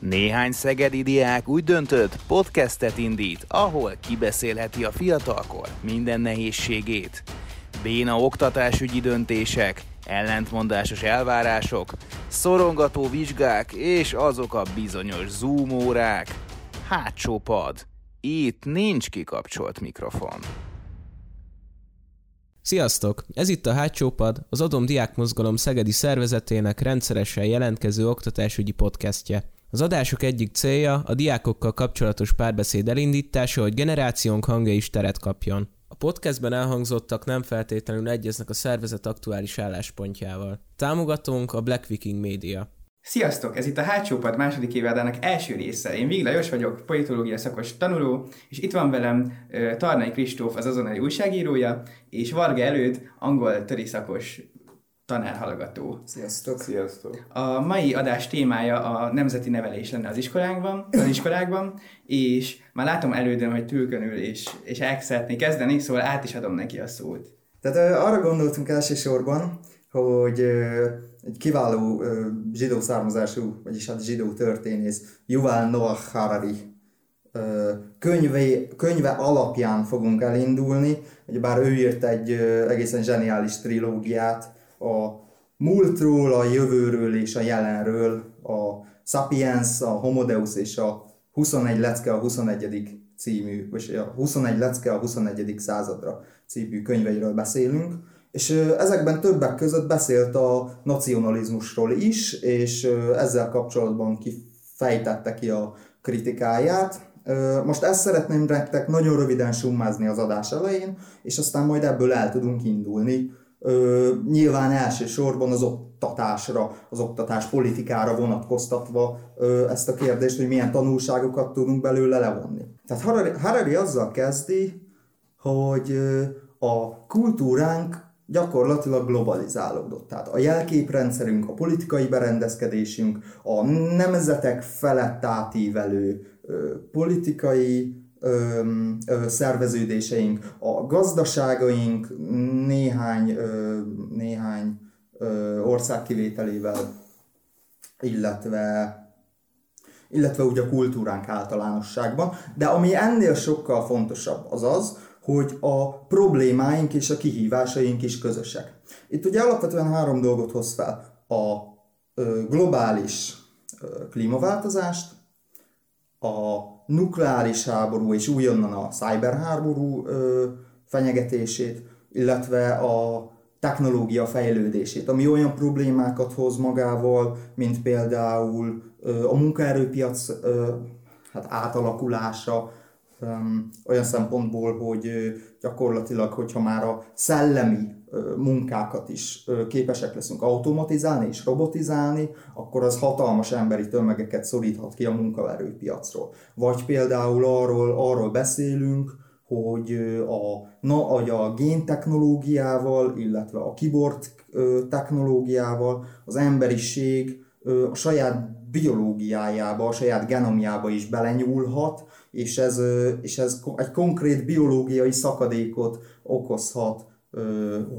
Néhány szegedi diák úgy döntött, podcastet indít, ahol kibeszélheti a fiatalkor minden nehézségét. Béna oktatásügyi döntések, ellentmondásos elvárások, szorongató vizsgák és azok a bizonyos zoom órák. Hátsó pad. Itt nincs kikapcsolt mikrofon. Sziasztok! Ez itt a Hátsó Pad, az Adom Diák Mozgalom Szegedi szervezetének rendszeresen jelentkező oktatásügyi podcastje. Az adások egyik célja a diákokkal kapcsolatos párbeszéd elindítása, hogy generációnk hangja is teret kapjon. A podcastben elhangzottak nem feltétlenül egyeznek a szervezet aktuális álláspontjával. Támogatónk a Black Viking Media. Sziasztok! Ez itt a Hátsópad második évadának első része. Én Vig Lajos vagyok, politológia szakos tanuló, és itt van velem Tarnai Kristóf, az azonnali újságírója, és Varga előtt angol töri szakos tanárhallgató. Sziasztok! Sziasztok! A mai adás témája a nemzeti nevelés lenne az iskolánkban, az iskolákban, és már látom elődön, hogy tülkönül, és, és el szeretné kezdeni, szóval át is adom neki a szót. Tehát arra gondoltunk elsősorban, hogy egy kiváló zsidó származású, vagyis hát zsidó történész, Yuval Noah Harari könyve, könyve alapján fogunk elindulni, bár ő írt egy egészen zseniális trilógiát a múltról, a jövőről és a jelenről, a Sapiens, a Homo Deus és a 21 lecke a 21. című, vagy a 21 lecke a 21. századra című könyveiről beszélünk és ezekben többek között beszélt a nacionalizmusról is, és ezzel kapcsolatban kifejtette ki a kritikáját. Most ezt szeretném nektek nagyon röviden summázni az adás elején, és aztán majd ebből el tudunk indulni. Nyilván elsősorban az oktatásra, az oktatás politikára vonatkoztatva ezt a kérdést, hogy milyen tanulságokat tudunk belőle levonni. Tehát Harari, Harari azzal kezdi, hogy a kultúránk gyakorlatilag globalizálódott. Tehát a jelképrendszerünk, a politikai berendezkedésünk, a nemzetek felett átívelő ö, politikai ö, ö, szerveződéseink, a gazdaságaink néhány, ö, néhány ö, ország kivételével, illetve illetve ugye a kultúránk általánosságban, de ami ennél sokkal fontosabb az az, hogy a problémáink és a kihívásaink is közösek. Itt ugye alapvetően három dolgot hoz fel. A globális klímaváltozást, a nukleáris háború és újonnan a cyberháború fenyegetését, illetve a technológia fejlődését, ami olyan problémákat hoz magával, mint például a munkaerőpiac hát átalakulása, olyan szempontból, hogy gyakorlatilag, hogyha már a szellemi munkákat is képesek leszünk automatizálni és robotizálni, akkor az hatalmas emberi tömegeket szoríthat ki a munkaerőpiacról. Vagy például arról, arról beszélünk, hogy a, na, a géntechnológiával, illetve a kibort technológiával az emberiség a saját biológiájába, a saját genomjába is belenyúlhat, és ez, és ez egy konkrét biológiai szakadékot okozhat,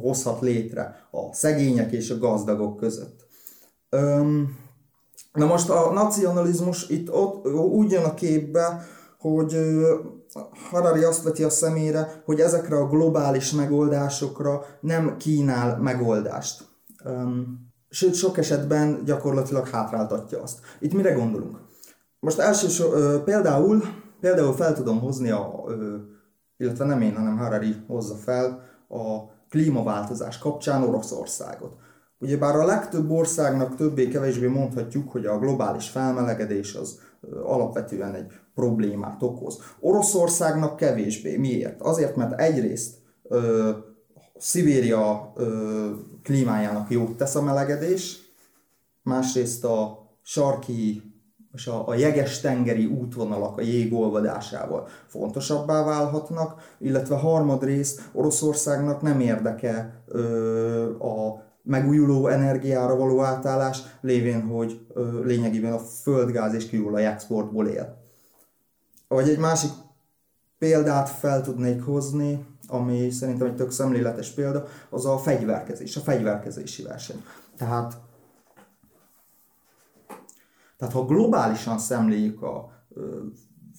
hozhat létre a szegények és a gazdagok között. Na most a nacionalizmus itt ott úgy jön a képbe, hogy Harari azt veti a szemére, hogy ezekre a globális megoldásokra nem kínál megoldást. Sőt, sok esetben gyakorlatilag hátráltatja azt. Itt mire gondolunk? Most elsősorban például Például fel tudom hozni, a, illetve nem én, hanem Harari hozza fel a klímaváltozás kapcsán Oroszországot. Ugyebár a legtöbb országnak többé-kevésbé mondhatjuk, hogy a globális felmelegedés az alapvetően egy problémát okoz. Oroszországnak kevésbé. Miért? Azért, mert egyrészt ö, Szibéria ö, klímájának jót tesz a melegedés, másrészt a sarki és a, a jeges-tengeri útvonalak a jégolvadásával fontosabbá válhatnak, illetve harmadrészt Oroszországnak nem érdeke ö, a megújuló energiára való átállás, lévén, hogy ö, lényegében a földgáz és kőolaj exportból él. Vagy egy másik példát fel tudnék hozni, ami szerintem egy tök szemléletes példa, az a fegyverkezés, a fegyverkezési verseny. Tehát Tehát ha globálisan szemléljük a ö,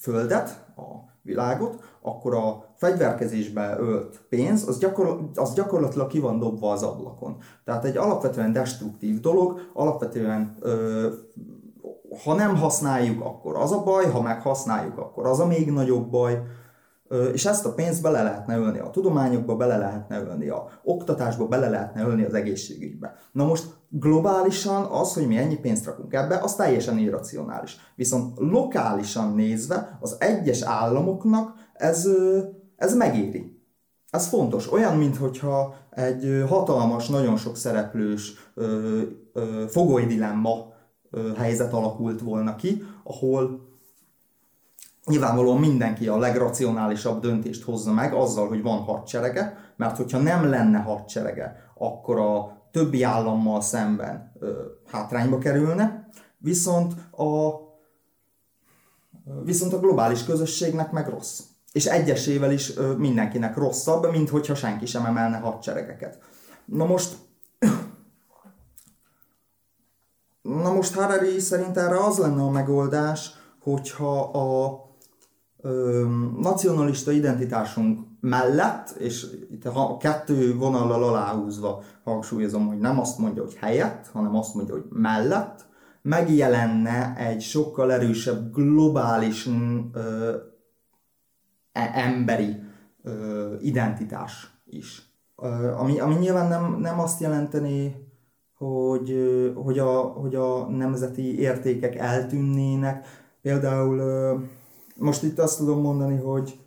Földet, a világot, akkor a fegyverkezésbe ölt pénz, az, gyakor, az gyakorlatilag ki van dobva az ablakon. Tehát egy alapvetően destruktív dolog, alapvetően ö, ha nem használjuk, akkor az a baj, ha meg használjuk, akkor az a még nagyobb baj, és ezt a pénzt bele lehetne ölni a tudományokba, bele lehetne ölni a oktatásba, bele lehetne ölni az egészségügybe. Na most globálisan az, hogy mi ennyi pénzt rakunk ebbe, az teljesen irracionális. Viszont lokálisan nézve az egyes államoknak ez, ez megéri. Ez fontos. Olyan, mintha egy hatalmas, nagyon sok szereplős fogoly dilemma helyzet alakult volna ki, ahol nyilvánvalóan mindenki a legracionálisabb döntést hozza meg azzal, hogy van hadserege, mert hogyha nem lenne hadserege, akkor a többi állammal szemben hátrányba kerülne, viszont a, viszont a globális közösségnek meg rossz. És egyesével is mindenkinek rosszabb, mint hogyha senki sem emelne hadseregeket. Na most Na most Harari szerint erre az lenne a megoldás, hogyha a ö, nacionalista identitásunk mellett, és itt a kettő vonallal aláhúzva hangsúlyozom, hogy nem azt mondja, hogy helyett, hanem azt mondja, hogy mellett, megjelenne egy sokkal erősebb globális ö, e, emberi ö, identitás is. Ö, ami, ami nyilván nem, nem azt jelenteni, hogy, hogy, a, hogy a nemzeti értékek eltűnnének. Például most itt azt tudom mondani, hogy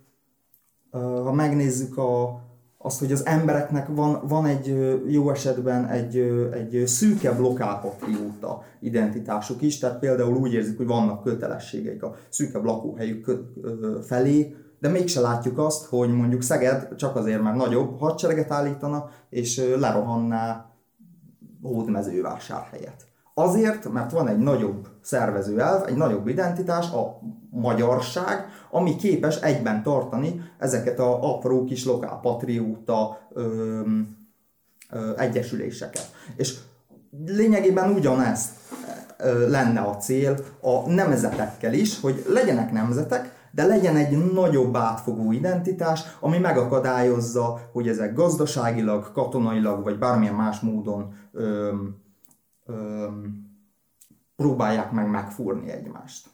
ha megnézzük a, azt, hogy az embereknek van, van egy jó esetben egy, egy szűkebb lokálpatrióta identitásuk is, tehát például úgy érzik, hogy vannak kötelességeik a szűkebb lakóhelyük felé, de mégse látjuk azt, hogy mondjuk Szeged csak azért, mert nagyobb hadsereget állítana, és lerohanná hódmezővásár helyett. Azért, mert van egy nagyobb szervező elv, egy nagyobb identitás, a magyarság, ami képes egyben tartani ezeket a apró kis lokálpatrióta ö, ö, egyesüléseket. És lényegében ugyanezt lenne a cél a nemzetekkel is, hogy legyenek nemzetek, de legyen egy nagyobb átfogó identitás, ami megakadályozza, hogy ezek gazdaságilag, katonailag, vagy bármilyen más módon öm, öm, próbálják meg megfúrni egymást.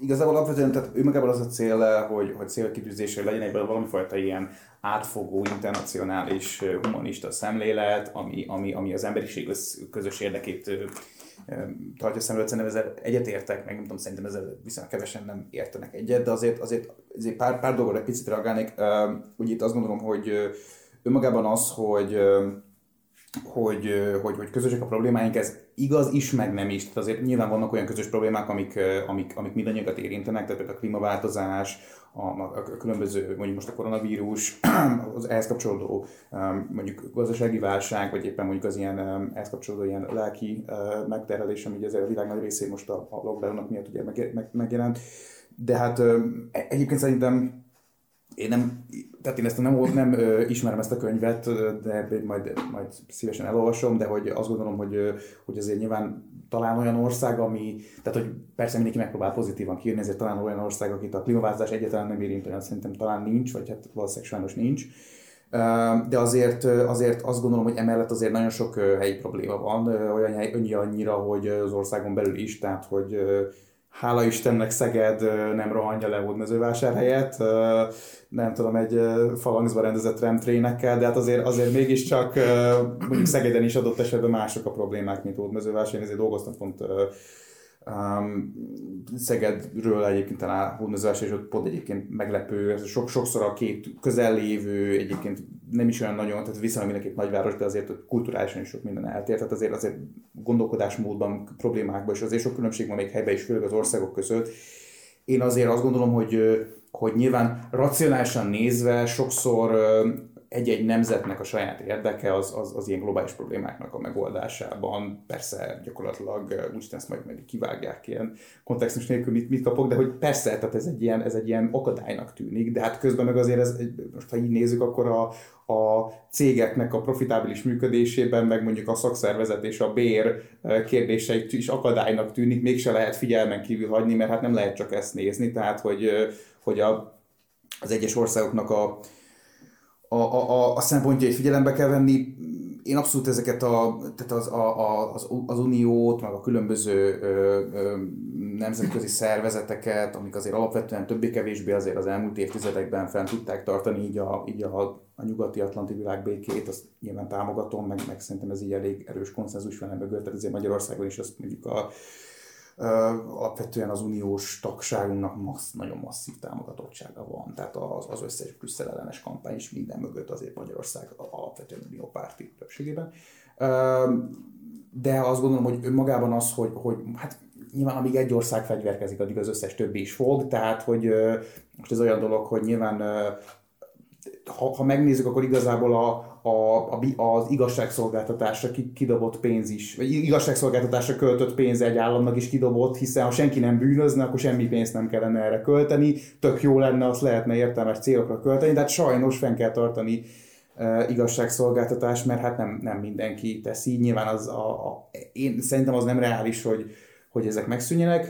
Igazából alapvetően, tehát ő magában az a cél, hogy, hogy célkitűzésre legyen egy valamifajta ilyen átfogó, internacionális, humanista szemlélet, ami, ami, ami az emberiség közös érdekét tartja szem előtt, szerintem ezzel egyetértek, meg nem tudom, szerintem ezzel viszonylag kevesen nem értenek egyet, de azért, azért, azért pár, pár dolgokra egy picit reagálnék. Úgy itt azt gondolom, hogy önmagában az, hogy hogy, hogy, hogy közösek a problémáink, ez igaz is, meg nem is. Tehát azért nyilván vannak olyan közös problémák, amik, amik, amik mindannyiakat érintenek, tehát a klímaváltozás, a, a különböző, mondjuk most a koronavírus, az ehhez kapcsolódó mondjuk gazdasági válság, vagy éppen mondjuk az ilyen ehhez kapcsolódó ilyen lelki megterhelés, ami ugye a világ nagy részén most a, a lockdownok miatt ugye megjelent. De hát egyébként szerintem én nem, tehát én ezt nem, nem ö, ismerem ezt a könyvet, de majd, majd szívesen elolvasom, de hogy azt gondolom, hogy, hogy azért nyilván talán olyan ország, ami, tehát hogy persze mindenki megpróbál pozitívan kijönni, ezért talán olyan ország, akit a klímaváltozás egyáltalán nem érint, olyan szerintem talán nincs, vagy hát valószínűleg sajnos nincs. De azért, azért azt gondolom, hogy emellett azért nagyon sok helyi probléma van, olyan hely, annyira, hogy az országon belül is, tehát hogy hála Istennek Szeged nem rohanja le Hódmezővásárhelyet, nem tudom, egy falangzva rendezett remtrénekkel, de hát azért, azért mégiscsak mondjuk Szegeden is adott esetben mások a problémák, mint Hódmezővásárhelyen, ezért dolgoztam pont Um, Szegedről egyébként talán hódmezővás, és ott pont egyébként meglepő, sok, sokszor a két közellévő, egyébként nem is olyan nagyon, tehát viszonylag mindenképp nagyváros, de azért kulturálisan is sok minden eltér, tehát azért azért gondolkodásmódban, problémákban, és azért sok különbség van még helyben is, főleg az országok között. Én azért azt gondolom, hogy, hogy nyilván racionálisan nézve sokszor egy-egy nemzetnek a saját érdeke az, az, az ilyen globális problémáknak a megoldásában, persze gyakorlatilag úgy ezt majd, majd kivágják ilyen kontextus nélkül, mit, mit kapok, de hogy persze, tehát ez egy, ilyen, ez egy ilyen akadálynak tűnik, de hát közben meg azért ez, most ha így nézzük, akkor a, a cégeknek a profitábilis működésében, meg mondjuk a szakszervezet és a bér kérdéseit is akadálynak tűnik, mégse lehet figyelmen kívül hagyni, mert hát nem lehet csak ezt nézni, tehát hogy, hogy a, az egyes országoknak a, a, a, a szempontjait figyelembe kell venni. Én abszolút ezeket a, tehát az, a, a, az, az uniót, meg a különböző ö, ö, nemzetközi szervezeteket, amik azért alapvetően többé-kevésbé azért az elmúlt évtizedekben fent tudták tartani így a, így a, a nyugati atlanti világ békét, azt nyilván támogatom, meg, meg szerintem ez így elég erős konszenzus van mögött, tehát azért Magyarországon is azt mondjuk a, alapvetően az uniós tagságunknak massz, nagyon masszív támogatottsága van, tehát az, az összes Brüsszel ellenes kampány is minden mögött azért Magyarország alapvetően uniópárti többségében. De azt gondolom, hogy önmagában az, hogy, hogy hát nyilván amíg egy ország fegyverkezik, addig az összes többi is fog, tehát hogy most ez olyan dolog, hogy nyilván ha, ha megnézzük, akkor igazából a, a, a, az igazságszolgáltatásra kidobott pénz is, vagy igazságszolgáltatásra költött pénz egy államnak is kidobott, hiszen ha senki nem bűnözne, akkor semmi pénzt nem kellene erre költeni, tök jó lenne, azt lehetne értelmes célokra költeni, de hát sajnos fenn kell tartani e, igazságszolgáltatás, mert hát nem, nem mindenki teszi. Nyilván az a, a, én szerintem az nem reális, hogy, hogy ezek megszűnjenek.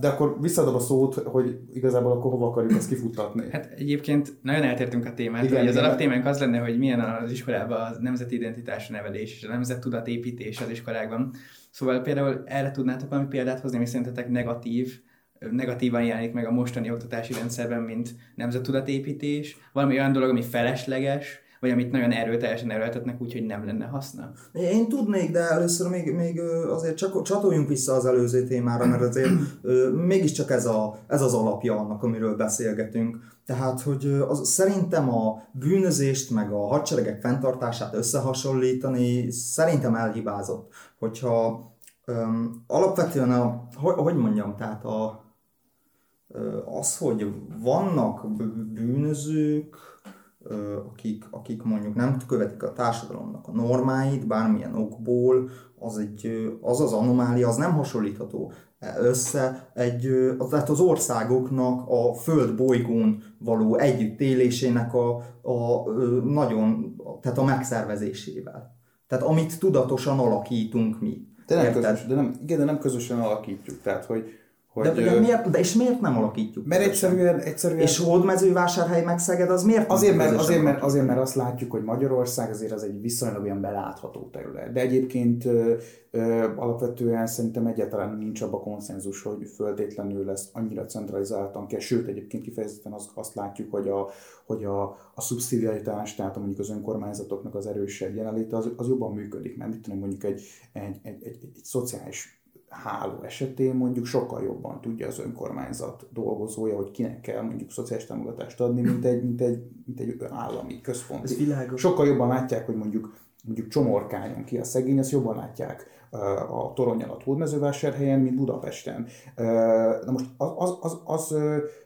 De akkor visszadom a szót, hogy igazából akkor hova akarjuk ezt kifuttatni. Hát egyébként nagyon eltértünk a témát, igen, hogy az alaptémánk az lenne, hogy milyen az iskolában a nemzeti identitás nevelés és a nemzettudat építés az iskolákban. Szóval például erre tudnátok valami példát hozni, ami szerintetek negatív, negatívan jelenik meg a mostani oktatási rendszerben, mint nemzettudatépítés, valami olyan dolog, ami felesleges, vagy amit nagyon erőteljesen erőltetnek, úgyhogy nem lenne haszna? Én tudnék, de először még, még azért csak csatoljunk vissza az előző témára, mert azért mégiscsak ez, a, ez az alapja annak, amiről beszélgetünk. Tehát, hogy az, szerintem a bűnözést meg a hadseregek fenntartását összehasonlítani szerintem elhibázott. Hogyha um, alapvetően a, hogy, hogy mondjam, tehát a, az, hogy vannak bűnözők, akik, akik mondjuk nem követik a társadalomnak a normáit, bármilyen okból, az, egy, az az anomália, az nem hasonlítható össze egy, az, tehát az országoknak a föld bolygón való együttélésének a, a nagyon, tehát a megszervezésével. Tehát amit tudatosan alakítunk mi. De nem, közös, de nem, igen, de nem közösen alakítjuk. Tehát, hogy, hogy, de, de, miért, de és miért nem alakítjuk? Mert egyszerűen, egyszerűen... És Hódmezővásárhely meg Szeged, az miért azért, mert, azért, mert, azért, mert azt látjuk, hogy Magyarország azért az egy viszonylag olyan belátható terület. De egyébként ö, ö, alapvetően szerintem egyáltalán nincs abban konszenzus, hogy föltétlenül lesz annyira centralizáltan kell. Sőt, egyébként kifejezetten azt, azt látjuk, hogy a, hogy a, a szubszidiaritás, tehát mondjuk az önkormányzatoknak az erősebb jelenléte, az, az jobban működik. Mert mit tudom, mondjuk egy, egy, egy, egy, egy, egy szociális háló esetén mondjuk sokkal jobban tudja az önkormányzat dolgozója, hogy kinek kell mondjuk szociális támogatást adni, mint egy, mint egy, mint egy állami központ. Ez világos. Sokkal jobban látják, hogy mondjuk mondjuk csomorkányon ki a szegény, azt jobban látják a torony alatt hódmezővásárhelyen, mint Budapesten. Na most az, az, az, az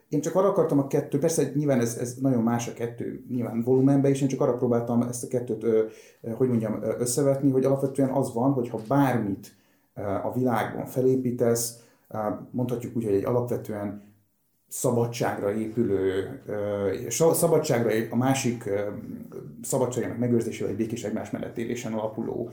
én csak arra akartam a kettő, persze nyilván ez, ez nagyon más a kettő, nyilván volumenben is, én csak arra próbáltam ezt a kettőt, hogy mondjam, összevetni, hogy alapvetően az van, hogy ha bármit a világban felépítesz, mondhatjuk úgy, hogy egy alapvetően szabadságra épülő, szabadságra, a másik szabadságának megőrzésével egy békés egymás mellett élésen alapuló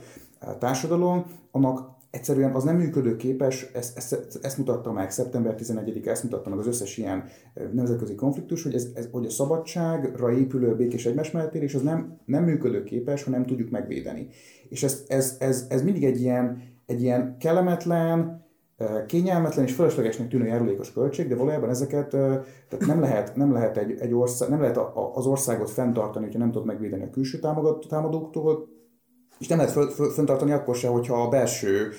társadalom, annak egyszerűen az nem működőképes, ezt, ezt, ezt mutatta meg szeptember 11-e, ezt mutatta meg az összes ilyen nemzetközi konfliktus, hogy, ez, ez, hogy a szabadságra épülő békés egymás mellett élés az nem, nem működőképes, ha nem tudjuk megvédeni. És ez, ez, ez, ez mindig egy ilyen, egy ilyen kellemetlen, kényelmetlen és feleslegesnek tűnő járulékos költség, de valójában ezeket tehát nem lehet, nem lehet, egy, egy ország, nem lehet az országot fenntartani, hogyha nem tudod megvédeni a külső támadóktól, és nem lehet fenntartani akkor se, hogyha a belső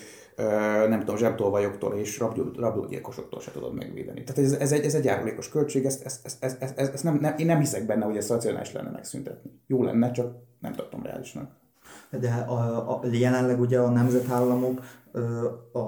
nem tudom, zsebtolvajoktól és rablógyilkosoktól se tudod megvédeni. Tehát ez, ez, egy, ez egy járulékos költség, ezt, ezt, ezt, ezt, ezt, ezt nem, nem, én nem hiszek benne, hogy ez racionális lenne megszüntetni. Jó lenne, csak nem tartom reálisnak de a, a, jelenleg ugye a nemzetállamok a,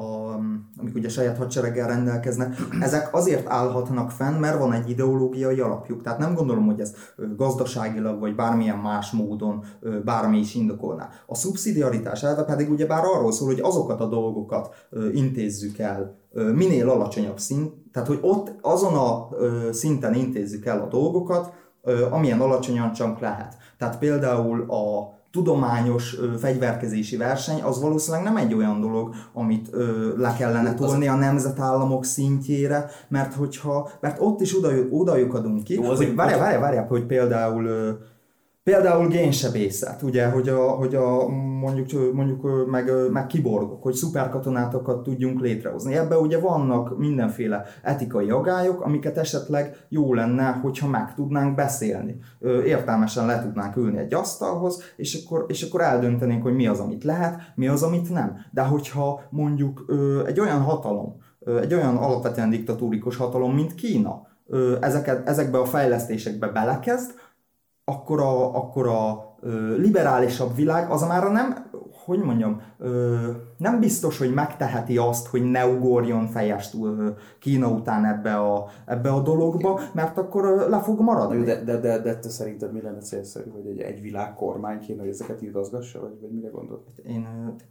amik ugye saját hadsereggel rendelkeznek, ezek azért állhatnak fenn, mert van egy ideológiai alapjuk. Tehát nem gondolom, hogy ez gazdaságilag vagy bármilyen más módon bármi is indokolná. A szubszidiaritás elve pedig ugye bár arról szól, hogy azokat a dolgokat intézzük el minél alacsonyabb szint, tehát hogy ott azon a szinten intézzük el a dolgokat, amilyen alacsonyan csak lehet. Tehát például a tudományos ö, fegyverkezési verseny, az valószínűleg nem egy olyan dolog, amit ö, le kellene tolni a nemzetállamok szintjére, mert hogyha, mert ott is oda, oda lyukadunk ki, Jó, hogy várjál, várjál, várjál, hogy például ö, Például génsebészet, ugye, hogy a, hogy a mondjuk, mondjuk meg, meg kiborgok, hogy szuperkatonátokat tudjunk létrehozni. Ebben ugye vannak mindenféle etikai agályok, amiket esetleg jó lenne, hogyha meg tudnánk beszélni. Értelmesen le tudnánk ülni egy asztalhoz, és akkor, és akkor eldöntenénk, hogy mi az, amit lehet, mi az, amit nem. De hogyha mondjuk egy olyan hatalom, egy olyan alapvetően diktatúrikus hatalom, mint Kína, ezeket, ezekbe a fejlesztésekbe belekezd, akkor a, akkor a ö, liberálisabb világ az már nem, hogy mondjam, ö, nem biztos, hogy megteheti azt, hogy ne ugorjon fejest ö, Kína után ebbe a, ebbe a dologba, mert akkor ö, le fog maradni. de, de, de, de te szerinted mi lenne célszerű, hogy egy, egy világkormány kéne, hogy ezeket igazgassa, vagy, vagy mire gondolod? Én,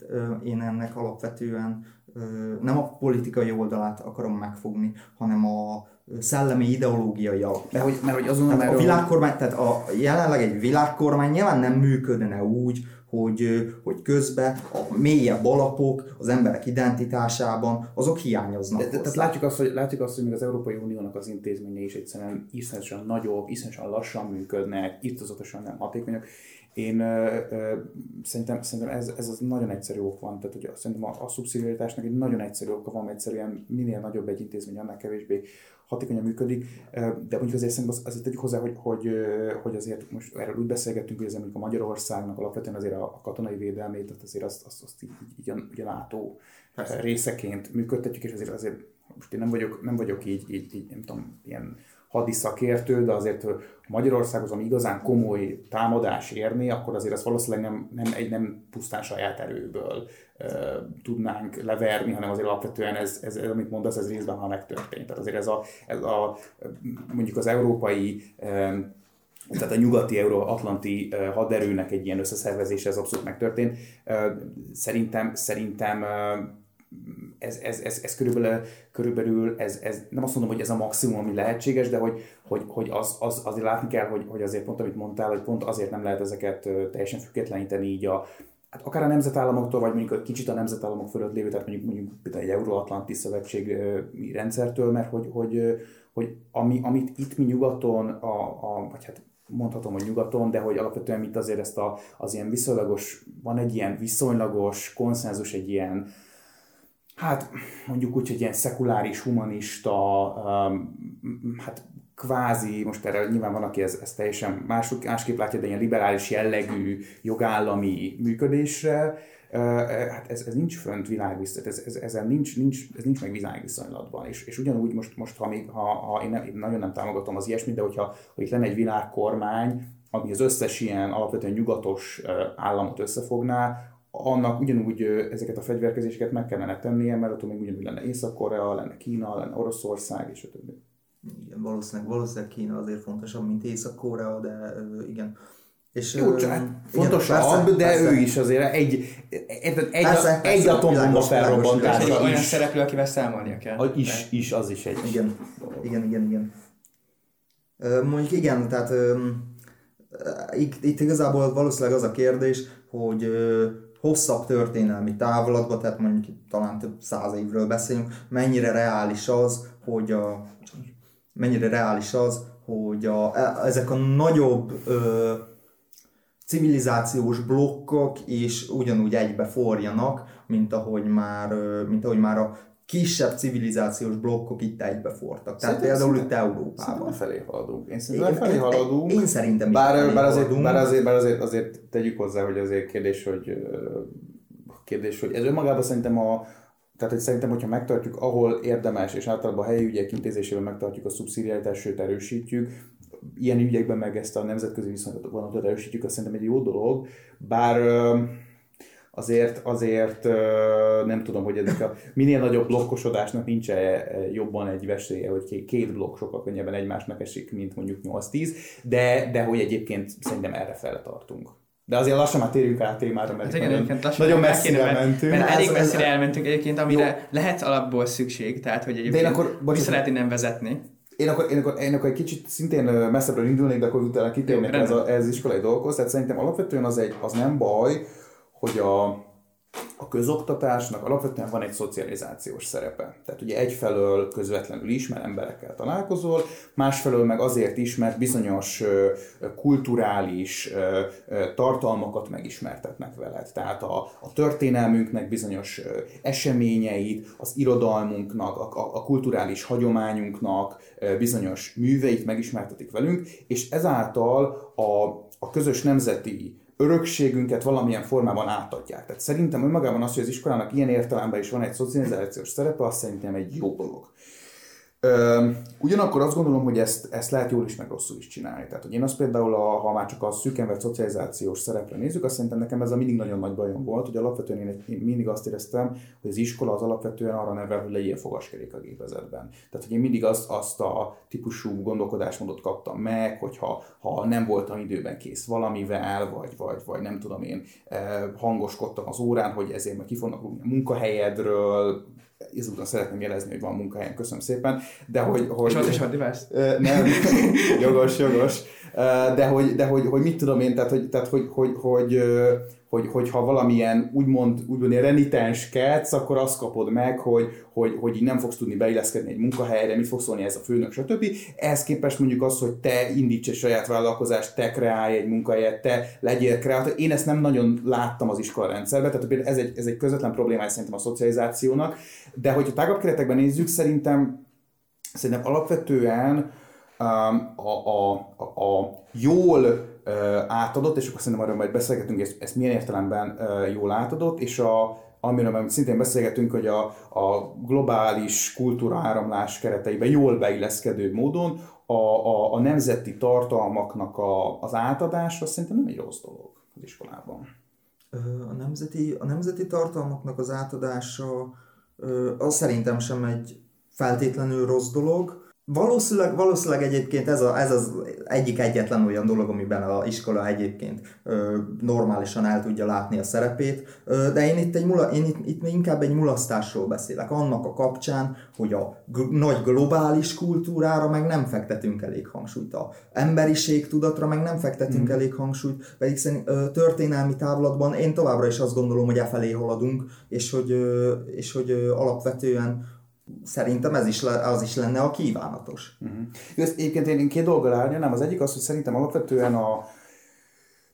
ö, én ennek alapvetően ö, nem a politikai oldalát akarom megfogni, hanem a szellemi ideológiai alapját. Mert hogy, mert hogy azonnal Tehát a világkormány, tehát a, jelenleg egy világkormány nyilván nem működne úgy, hogy, hogy közben a mélyebb alapok az emberek identitásában, azok hiányoznak. De, de, tehát látjuk azt, hogy, látjuk azt, hogy még az Európai Uniónak az intézményei is egyszerűen iszonyatosan nagyobb, iszonyatosan lassan működnek, irtozatosan nem hatékonyak. Én ö, ö, szerintem, szerintem ez, ez az nagyon egyszerű ok van, tehát hogy szerintem a, a szubszidiaritásnak egy nagyon egyszerű oka van, egyszerűen minél nagyobb egy intézmény, annál kevésbé hatékonyan működik, de mondjuk azért szerintem az, azért tegyük hozzá, hogy, hogy, hogy azért most erről úgy beszélgettünk, hogy mondjuk a Magyarországnak alapvetően azért a, a katonai védelmét, tehát azért azt, azt, azt így, így, így, így a NATO Persze. részeként működtetjük, és azért, azért most én nem vagyok, nem vagyok így, így, így, nem tudom, ilyen hadiszakértő, de azért, Magyarországhoz, ami igazán komoly támadás érni, akkor azért azt valószínűleg nem, nem, egy nem pusztán saját erőből uh, tudnánk leverni, hanem azért alapvetően ez, ez, ez amit mondasz, ez részben már megtörtént. Tehát azért ez a, ez a mondjuk az európai um, tehát a nyugati euróatlanti haderőnek egy ilyen összeszervezése ez abszolút megtörtént. Szerintem, szerintem ez, ez, ez, ez körülbelül, körülbelül ez, ez, nem azt mondom, hogy ez a maximum, ami lehetséges, de hogy, hogy, hogy az, az, azért látni kell, hogy, hogy azért pont, amit mondtál, hogy pont azért nem lehet ezeket teljesen függetleníteni így a, hát akár a nemzetállamoktól, vagy mondjuk egy kicsit a nemzetállamok fölött lévő, tehát mondjuk, mondjuk például egy euróatlanti szövetségi rendszertől, mert hogy, hogy, hogy ami, amit itt mi nyugaton, a, a, vagy hát mondhatom, hogy nyugaton, de hogy alapvetően itt azért ezt a, az ilyen viszonylagos, van egy ilyen viszonylagos konszenzus, egy ilyen, hát mondjuk úgy, hogy ilyen szekuláris, humanista, um, hát kvázi, most erre nyilván van, aki ez, ez teljesen más, másképp látja, de ilyen liberális jellegű jogállami működésre, hát ez, ez nincs fönt világviszonylatban, ez, ez, ezzel nincs, nincs, ez nincs meg világviszonylatban, és, és ugyanúgy most, most ha, még, ha, ha én, nem, én nagyon nem támogatom az ilyesmit, de hogyha hogy lenne egy világkormány, ami az összes ilyen alapvetően nyugatos államot összefogná, annak ugyanúgy ezeket a fegyverkezéseket meg kellene tennie, mert attól még ugyanúgy lenne Észak-Korea, lenne Kína, lenne Oroszország, és a többi. Igen, valószínűleg, valószínűleg Kína azért fontosabb, mint Észak-Korea, de igen. És, Jó, csak hát fontosabb, de persze. ő is azért egy, érted, egy, Persze, egy, persze, egy atombomba egy felrobbantása olyan is, szereplő, akivel számolnia kell. a- is, is, az is egy Igen, igen, igen, igen. Mondjuk igen, tehát itt, itt igazából valószínűleg az a kérdés, hogy hosszabb történelmi távlatban, tehát mondjuk talán több száz évről beszélünk, mennyire reális az, hogy a, mennyire reális az, hogy a, e- ezek a nagyobb ö, civilizációs blokkok is ugyanúgy egybe forjanak, mint ahogy már, mint ahogy már a kisebb civilizációs blokkok itt egybe fortak. Tehát Szerintem- például itt Szerintem Európában. felé haladunk. Én szerintem Igen, felé én- haladunk. én szerintem is bár, bár, azért, bár, azért, bár azért, azért tegyük hozzá, hogy azért kérdés, hogy kérdés, hogy ez önmagában szerintem a tehát hogy szerintem, hogyha megtartjuk, ahol érdemes, és általában a helyi ügyek intézésével megtartjuk a szubszidiaritást, sőt erősítjük, ilyen ügyekben meg ezt a nemzetközi viszonylatot erősítjük, azt szerintem egy jó dolog, bár azért, azért nem tudom, hogy ezek a minél nagyobb blokkosodásnak nincs -e jobban egy veszélye, hogy két blokk sokkal könnyebben egymásnak esik, mint mondjuk 8-10, de, de hogy egyébként szerintem erre fel tartunk. De azért lassan már térjünk át témára, mert hát igen, nagyon, lassan nagyon messzire mert, mentünk. Mert elég messzire elmentünk egyébként, amire jó. lehet alapból szükség, tehát hogy egyébként de én akkor, vissza lehet innen vezetni. Én akkor, én, akkor, én akkor egy kicsit szintén messzebbre indulnék, de akkor utána kitérnék ez, a, ez iskolai dolgokhoz. Tehát szerintem alapvetően az, egy, az nem baj, hogy a, a közoktatásnak alapvetően van egy szocializációs szerepe. Tehát ugye egyfelől közvetlenül is, mert emberekkel találkozol, másfelől meg azért is, mert bizonyos kulturális tartalmakat megismertetnek veled. Tehát a, a történelmünknek bizonyos eseményeit, az irodalmunknak, a, a kulturális hagyományunknak bizonyos műveit megismertetik velünk, és ezáltal a, a közös nemzeti örökségünket valamilyen formában átadják. Tehát szerintem önmagában az, hogy az iskolának ilyen értelemben is van egy szocializációs szerepe, azt szerintem egy jó dolog. Ugyanakkor azt gondolom, hogy ezt, ezt lehet jól is, meg rosszul is csinálni. Tehát, hogy én azt például, a, ha már csak a szűken vett szocializációs szerepre nézzük, azt szerintem nekem ez a mindig nagyon nagy bajom volt, hogy alapvetően én, én mindig azt éreztem, hogy az iskola az alapvetően arra nevel, hogy legyél fogaskerék a gépezetben. Tehát, hogy én mindig azt, azt a típusú gondolkodásmódot kaptam meg, hogy ha, nem voltam időben kész valamivel, vagy, vagy, vagy nem tudom én, hangoskodtam az órán, hogy ezért meg ki fognak a munkahelyedről, ezúton szeretném jelezni, hogy van munkahelyen, köszönöm szépen, de hogy... hogy és is van Nem, jogos, jogos. De hogy, de hogy, hogy mit tudom én, tehát hogy, tehát hogy, hogy, hogy, hogy, hogy ha valamilyen úgymond, úgymond renitens ketsz, akkor azt kapod meg, hogy, hogy, hogy így nem fogsz tudni beilleszkedni egy munkahelyre, mit fogsz szólni ez a főnök, stb. Ehhez képest mondjuk az, hogy te indíts egy saját vállalkozást, te kreálj egy munkahelyet, te legyél kreatív. Én ezt nem nagyon láttam az iskola rendszerben, tehát például ez egy, ez egy közvetlen problémája szerintem a szocializációnak, de hogyha tágabb keretekben nézzük, szerintem, szerintem alapvetően um, a, a, a, a jól átadott, és akkor szerintem arról majd beszélgetünk, ezt, ezt milyen értelemben jól átadott, és a, amiről meg szintén beszélgetünk, hogy a, a globális kultúra áramlás kereteiben jól beilleszkedő módon a, a, a nemzeti tartalmaknak a, az átadása szerintem nem egy rossz dolog az iskolában. A nemzeti, a nemzeti tartalmaknak az átadása az szerintem sem egy feltétlenül rossz dolog, Valószínűleg, valószínűleg egyébként ez, a, ez az egyik egyetlen olyan dolog, amiben a iskola egyébként ö, normálisan el tudja látni a szerepét, ö, de én itt, egy mula, én itt, itt inkább egy mulasztásról beszélek, annak a kapcsán, hogy a g- nagy globális kultúrára meg nem fektetünk elég hangsúlyt, a emberiség tudatra meg nem fektetünk mm. elég hangsúlyt, pedig szerint, ö, történelmi távlatban én továbbra is azt gondolom, hogy e felé haladunk, és hogy, ö, és hogy ö, alapvetően Szerintem ez is, az is lenne a kívánatos. Uh-huh. Ezt egyébként én két dolggal árnyalnám. Az egyik az, hogy szerintem alapvetően a,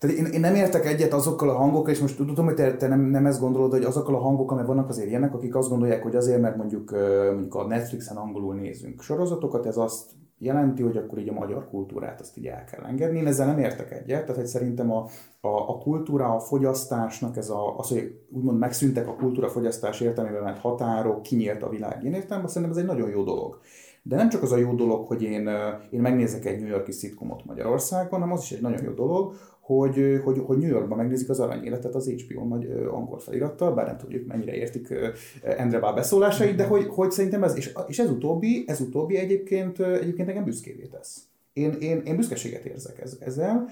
tehát én, én nem értek egyet azokkal a hangokkal, és most tudom, hogy te, te nem, nem ezt gondolod, hogy azokkal a hangok, amelyek vannak azért ilyenek, akik azt gondolják, hogy azért, mert mondjuk, mondjuk a Netflixen angolul nézünk sorozatokat, ez azt jelenti, hogy akkor így a magyar kultúrát azt így el kell engedni. Én ezzel nem értek egyet, tehát hogy szerintem a, a, a kultúra, a fogyasztásnak ez a, az, hogy úgymond megszűntek a kultúra fogyasztás értelmében, mert határok, kinyílt a világ én értem, szerintem ez egy nagyon jó dolog. De nem csak az a jó dolog, hogy én, én megnézek egy New Yorki szitkomot Magyarországon, hanem az is egy nagyon jó dolog, hogy, hogy, hogy New Yorkban megnézik az aranyéletet az HBO nagy angol felirattal, bár nem tudjuk mennyire értik Endre Bál beszólásait, de hogy, hogy szerintem ez, és, és ez utóbbi, ez utóbbi egyébként, egyébként engem büszkévé tesz. Én, én, én büszkeséget érzek ez, ezzel.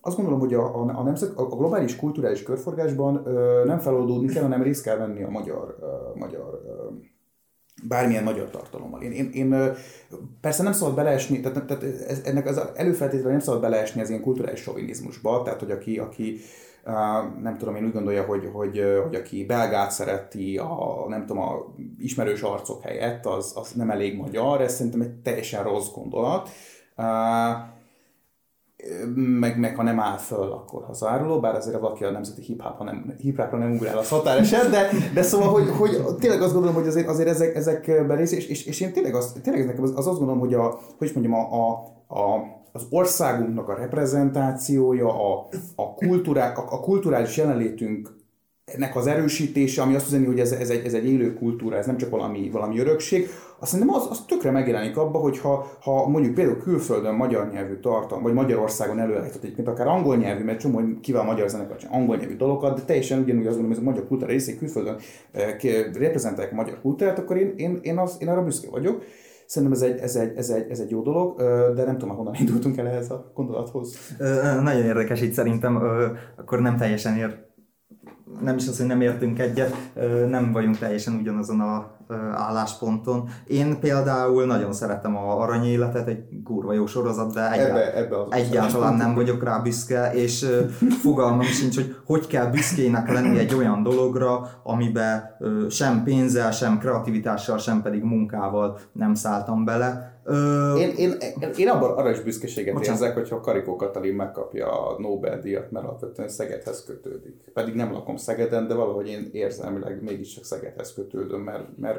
Azt gondolom, hogy a, a, a, nemzet, a globális kulturális körforgásban nem feloldódni kell, hanem részt kell venni a magyar, magyar bármilyen magyar tartalommal. Én, én, én persze nem szabad beleesni, tehát, tehát ez, ennek az előfeltétele nem szabad beleesni az ilyen kulturális sovinizmusba, tehát hogy aki, aki nem tudom, én úgy gondolja, hogy, hogy, hogy aki belgát szereti, a, nem tudom, a ismerős arcok helyett, az, az nem elég magyar, ez szerintem egy teljesen rossz gondolat meg, meg ha nem áll föl, akkor hazáruló, bár azért valaki a nemzeti hip-hop, nem, hip nem ugrál az határeset, de, de szóval, hogy, hogy tényleg azt gondolom, hogy azért, azért ezek, ezek rész, és, és, és, én tényleg, azt, tényleg nekem az, az azt gondolom, hogy a, hogy mondjam, a, a, a az országunknak a reprezentációja, a, a, kultúrá, a, a kulturális jelenlétünk ennek az erősítése, ami azt üzeni, hogy ez, ez, egy, ez egy élő kultúra, ez nem csak valami, valami örökség, azt szerintem az, az tökre megjelenik abban, hogy ha, ha mondjuk például külföldön magyar nyelvű tartalom, vagy Magyarországon előállított egyébként akár angol nyelvű, mert csomó kivel magyar zenekar angol nyelvű dolgokat, de teljesen ugyanúgy azt gondolom, hogy ez a magyar kultúra részé külföldön eh, reprezentálják a magyar kultúrát, akkor én, én, én, az, én arra büszke vagyok. Szerintem ez egy, ez, egy, ez, egy, ez egy jó dolog, de nem tudom, honnan indultunk el ehhez a gondolathoz. Nagyon érdekes itt szerintem, akkor nem teljesen ér, nem is az, hogy nem értünk egyet, nem vagyunk teljesen ugyanazon a állásponton. Én például nagyon szeretem a aranyéletet, egy kurva jó sorozat, de ebbe, ebbe az egyáltalán nem vagyok rá büszke, és fogalmam sincs, hogy hogy kell büszkének lenni egy olyan dologra, amiben sem pénzzel, sem kreativitással, sem pedig munkával nem szálltam bele. Ö... Én, én, én abban arra is büszkeséget Bocsánat. érzek, hogyha Karikó Katalin megkapja a Nobel-díjat, mert alapvetően Szegedhez kötődik. Pedig nem lakom Szegeden, de valahogy én érzelmileg mégiscsak Szegedhez kötődöm, mert, mert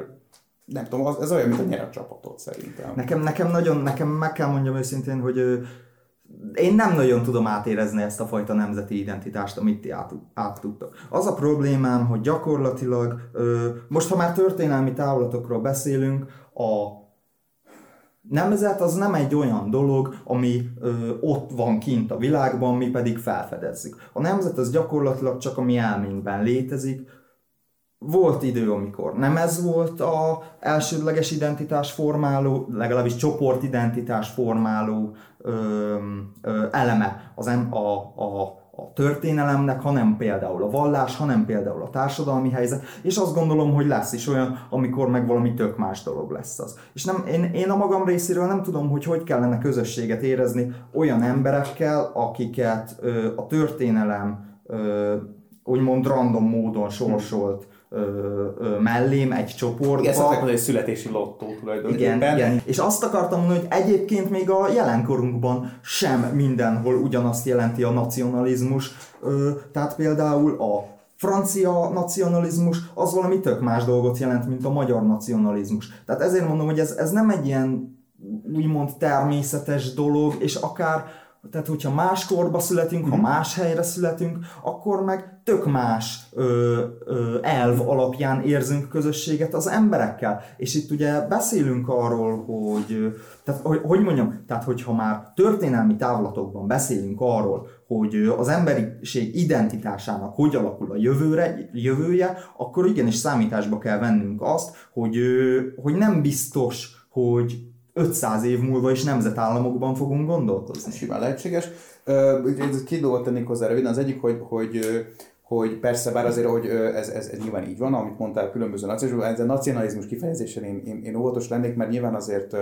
nem tudom, az, ez olyan, mint a nyer csapatot szerintem. Nekem, nekem nagyon, nekem meg kell mondjam őszintén, hogy én nem nagyon tudom átérezni ezt a fajta nemzeti identitást, amit ti át, át tudtok. Az a problémám, hogy gyakorlatilag, most ha már történelmi távlatokról beszélünk, a nemzet az nem egy olyan dolog, ami ö, ott van kint a világban, mi pedig felfedezzük. A nemzet az gyakorlatilag csak a mi elménkben létezik. Volt idő, amikor nem ez volt a elsődleges identitás formáló, legalábbis csoportidentitás formáló ö, ö, eleme az em, a, a a történelemnek, hanem például a vallás, hanem például a társadalmi helyzet, és azt gondolom, hogy lesz is olyan, amikor meg valami tök más dolog lesz az. És nem, én, én a magam részéről nem tudom, hogy hogy kellene közösséget érezni olyan emberekkel, akiket ö, a történelem ö, úgymond random módon sorsolt ö, ö, mellém egy csoportba. Igen, ez egy születési lottó tulajdonképpen. Igen, igen. És azt akartam mondani, hogy egyébként még a jelenkorunkban sem mindenhol ugyanazt jelenti a nacionalizmus. Ö, tehát például a francia nacionalizmus az valami tök más dolgot jelent, mint a magyar nacionalizmus. Tehát ezért mondom, hogy ez, ez nem egy ilyen úgymond természetes dolog, és akár tehát, hogyha más korba születünk, ha mhm. más helyre születünk, akkor meg tök más ö, ö, elv alapján érzünk közösséget az emberekkel. És itt ugye beszélünk arról, hogy, tehát, hogy, hogy mondjam, tehát hogyha már történelmi távlatokban beszélünk arról, hogy az emberiség identitásának hogy alakul a jövőre, jövője, akkor igenis számításba kell vennünk azt, hogy, hogy nem biztos, hogy 500 év múlva is nemzetállamokban fogunk gondolkozni. Simán lehetséges. Két dolgot tennék hozzá röviden. Az egyik, hogy, hogy hogy persze, bár azért, hogy ez, ez, ez nyilván így van, amit mondtál, különböző nacionalizmus, ez a nacionalizmus kifejezésen én, én, én óvatos lennék, mert nyilván azért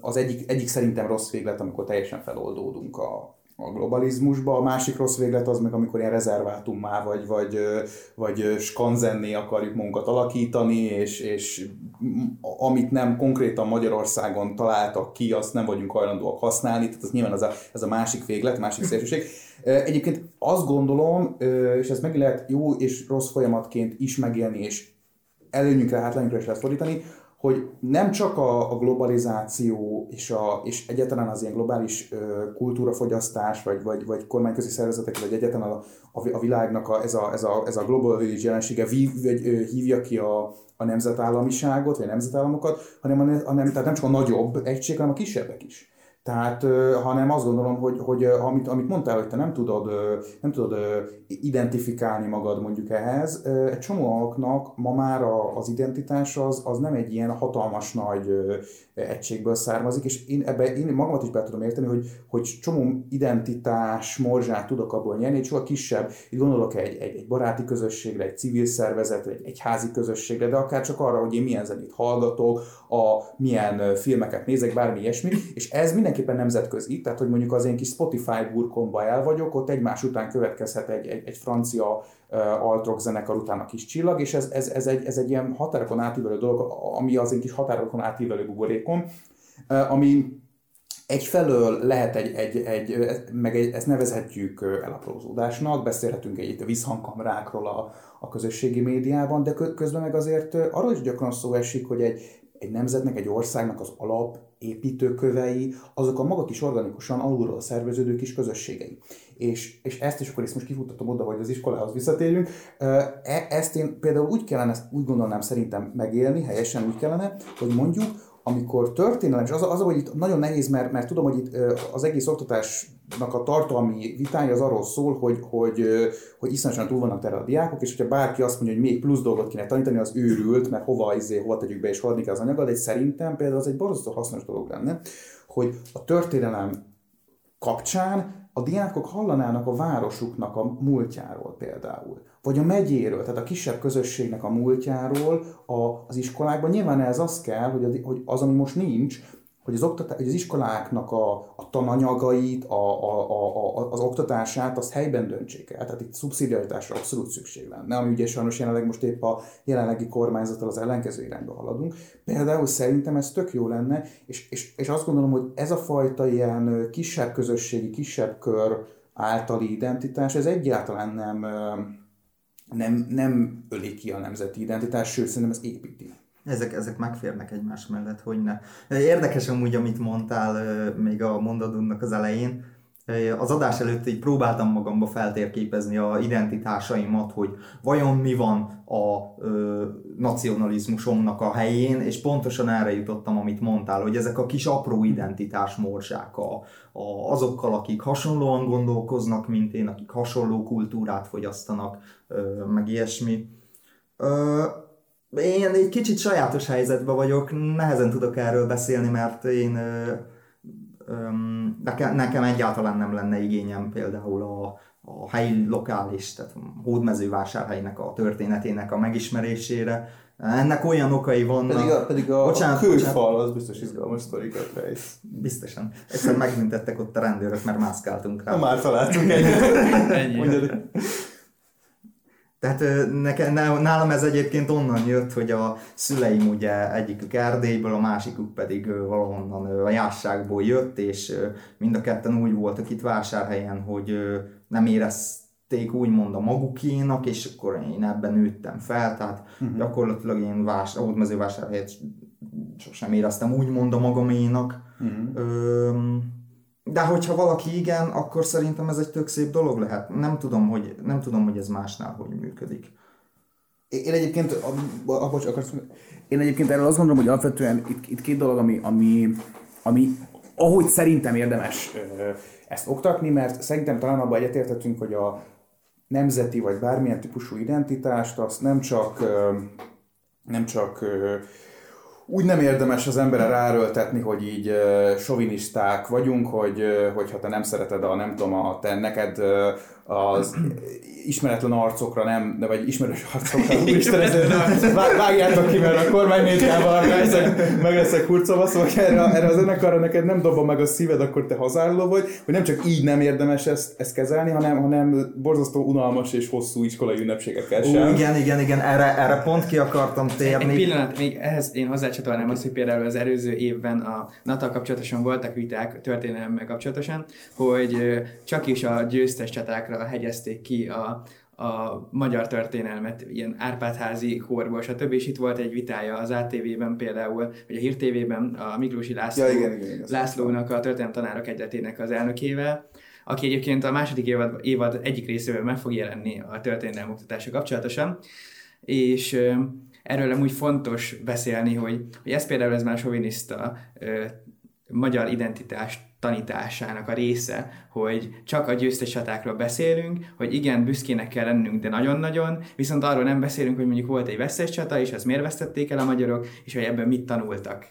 az egyik, egyik szerintem rossz véglet, amikor teljesen feloldódunk a, a globalizmusba, a másik rossz véglet az meg, amikor ilyen rezervátummá vagy, vagy, vagy skanzenné akarjuk munkat alakítani, és, és amit nem konkrétan Magyarországon találtak ki, azt nem vagyunk hajlandóak használni, tehát ez nyilván az a, ez a másik véglet, másik szélsőség. Egyébként azt gondolom, és ez meg lehet jó és rossz folyamatként is megélni, és előnyünkre, hátrányunkra is lehet fordítani, hogy nem csak a, a globalizáció és, a, és egyáltalán az ilyen globális ö, kultúrafogyasztás, vagy, vagy, vagy kormányközi szervezetek, vagy egyáltalán a, a, a világnak a, ez, a, ez, a, ez a global village jelensége vív, vagy, ö, hívja ki a, a nemzetállamiságot, vagy a nemzetállamokat, hanem, hanem tehát nem csak a nagyobb egység, hanem a kisebbek is. Tehát, hanem azt gondolom, hogy, hogy amit, amit mondtál, hogy te nem tudod, nem tudod identifikálni magad mondjuk ehhez, egy csomóaknak ma már az identitás az, az nem egy ilyen hatalmas nagy egységből származik, és én ebbe én magamat is be tudom érteni, hogy, hogy csomó identitás morzsát tudok abból nyerni, egy sokkal kisebb, itt gondolok egy, egy, egy baráti közösségre, egy civil szervezetre, egy, egy házi közösségre, de akár csak arra, hogy én milyen zenét hallgatok, a milyen filmeket nézek, bármi ilyesmi, és ez mindenképpen nemzetközi, tehát hogy mondjuk az én kis Spotify burkomba el vagyok, ott egymás után következhet egy, egy, egy francia altrock zenekar után a kis csillag, és ez, ez, ez, egy, ez egy ilyen határokon átívelő dolog, ami az én kis határokon átívelő buborékom, ami egyfelől lehet egy, egy, egy meg egy, ezt nevezhetjük elaprózódásnak, beszélhetünk egy visszhangkamrákról a, a közösségi médiában, de közben meg azért arról is gyakran szó esik, hogy egy, egy nemzetnek, egy országnak az alap építőkövei, azok a maga kis organikusan alulról szerveződő kis közösségei. És, és ezt is akkor ezt most kifuttatom oda, hogy az iskolához visszatérjünk. E, ezt én például úgy kellene, úgy gondolnám szerintem megélni, helyesen úgy kellene, hogy mondjuk, amikor történelem, és az, az hogy itt nagyon nehéz, mert, mert tudom, hogy itt az egész oktatásnak a tartalmi vitája az arról szól, hogy, hogy, hogy iszonyatosan túl vannak erre a diákok, és hogyha bárki azt mondja, hogy még plusz dolgot kéne tanítani, az őrült, mert hova, izé, hova tegyük be, és haladni kell az anyagot, de szerintem például az egy borzasztó hasznos dolog lenne, hogy a történelem kapcsán a diákok hallanának a városuknak a múltjáról például, vagy a megyéről, tehát a kisebb közösségnek a múltjáról a, az iskolákban. Nyilván ez az kell, hogy, az, ami most nincs, hogy az, oktatá- hogy az iskoláknak a, a tananyagait, a, a, a, a, az oktatását, azt helyben döntsék el. Tehát itt szubszidiaritásra abszolút szükség lenne, ami ugye sajnos jelenleg most épp a jelenlegi kormányzattal az ellenkező irányba haladunk. Például szerintem ez tök jó lenne, és, és, és azt gondolom, hogy ez a fajta ilyen kisebb közösségi, kisebb kör általi identitás, ez egyáltalán nem, nem, nem öli ki a nemzeti identitás, sőt, szerintem ez építi. Ezek, ezek megférnek egymás mellett, hogy ne. Érdekes amúgy, amit mondtál még a mondadunknak az elején. Az adás előtt így próbáltam magamba feltérképezni a identitásaimat, hogy vajon mi van a ö, nacionalizmusomnak a helyén, és pontosan erre jutottam, amit mondtál, hogy ezek a kis apró identitás morzsák a, a, azokkal, akik hasonlóan gondolkoznak, mint én, akik hasonló kultúrát fogyasztanak, ö, meg ilyesmi. Ö, én egy kicsit sajátos helyzetben vagyok, nehezen tudok erről beszélni, mert én nekem, nekem egyáltalán nem lenne igényem például a, a helyi lokális, tehát hódmezővásárhelynek a történetének a megismerésére. Ennek olyan okai vannak. Pedig a, pedig a, bocsánat, a kőfal bocsánat. az biztos izgalmas sztorikat fejsz. Biztosan. Egyszer megbüntettek ott a rendőrök, mert mászkáltunk rá. Na, már találtunk egyet. Ennyi. Tehát nekem, nálam ez egyébként onnan jött, hogy a szüleim ugye egyikük Erdélyből, a másikuk pedig valahonnan a jásságból jött, és mind a ketten úgy voltak itt vásárhelyen, hogy nem érezték úgymond a magukénak, és akkor én ebben nőttem fel, tehát uh-huh. gyakorlatilag én vás, hódmezővásárhelyet sosem éreztem úgymond a magaménak. Uh-huh. Öm, de hogyha valaki igen, akkor szerintem ez egy tök szép dolog lehet. Nem tudom, hogy, nem tudom, hogy ez másnál hogy működik. Én egyébként, a, a, bocs, akarsz, én egyébként erről azt gondolom, hogy alapvetően itt, itt két dolog, ami, ami, ami ahogy szerintem érdemes ezt oktatni, mert szerintem talán abban egyetértettünk, hogy a nemzeti vagy bármilyen típusú identitást azt nem csak, nem csak úgy nem érdemes az emberre ráröltetni, hogy így uh, soviniszták vagyunk, hogy, uh, hogyha te nem szereted a, nem tudom, a, te neked uh, az ismeretlen arcokra nem, de vagy ismerős arcokra, úristen, ez, vágjátok ki, mert a kormánymédiában meg leszek, meg leszek hurcolva, szóval erre, erre a zenekarra neked nem dobom meg a szíved, akkor te hazálló vagy, hogy nem csak így nem érdemes ezt, ezt kezelni, hanem, hanem borzasztó unalmas és hosszú iskolai ünnepségekkel sem. Ú, igen, igen, igen, erre, erre pont ki akartam térni. Egy pillanat, még ehhez én hozzácsatolnám azt, hogy például az előző évben a NATO kapcsolatosan voltak viták történelemmel kapcsolatosan, hogy csak is a győztes csatákra hegyezték ki a a magyar történelmet, ilyen Árpádházi korból, stb. És itt volt egy vitája az ATV-ben például, vagy a Hír TV-ben a Miklósi László, ja, igen, igen, igen, Lászlónak a történelem tanárok egyletének az elnökével, aki egyébként a második évad, évad egyik részével meg fog jelenni a történelem oktatása kapcsolatosan, és erről amúgy fontos beszélni, hogy, hogy ez például ez már soviniszta magyar identitást tanításának a része, hogy csak a győztes csatákról beszélünk, hogy igen, büszkének kell lennünk, de nagyon-nagyon, viszont arról nem beszélünk, hogy mondjuk volt egy vesztes csata, és azt miért vesztették el a magyarok, és hogy ebben mit tanultak.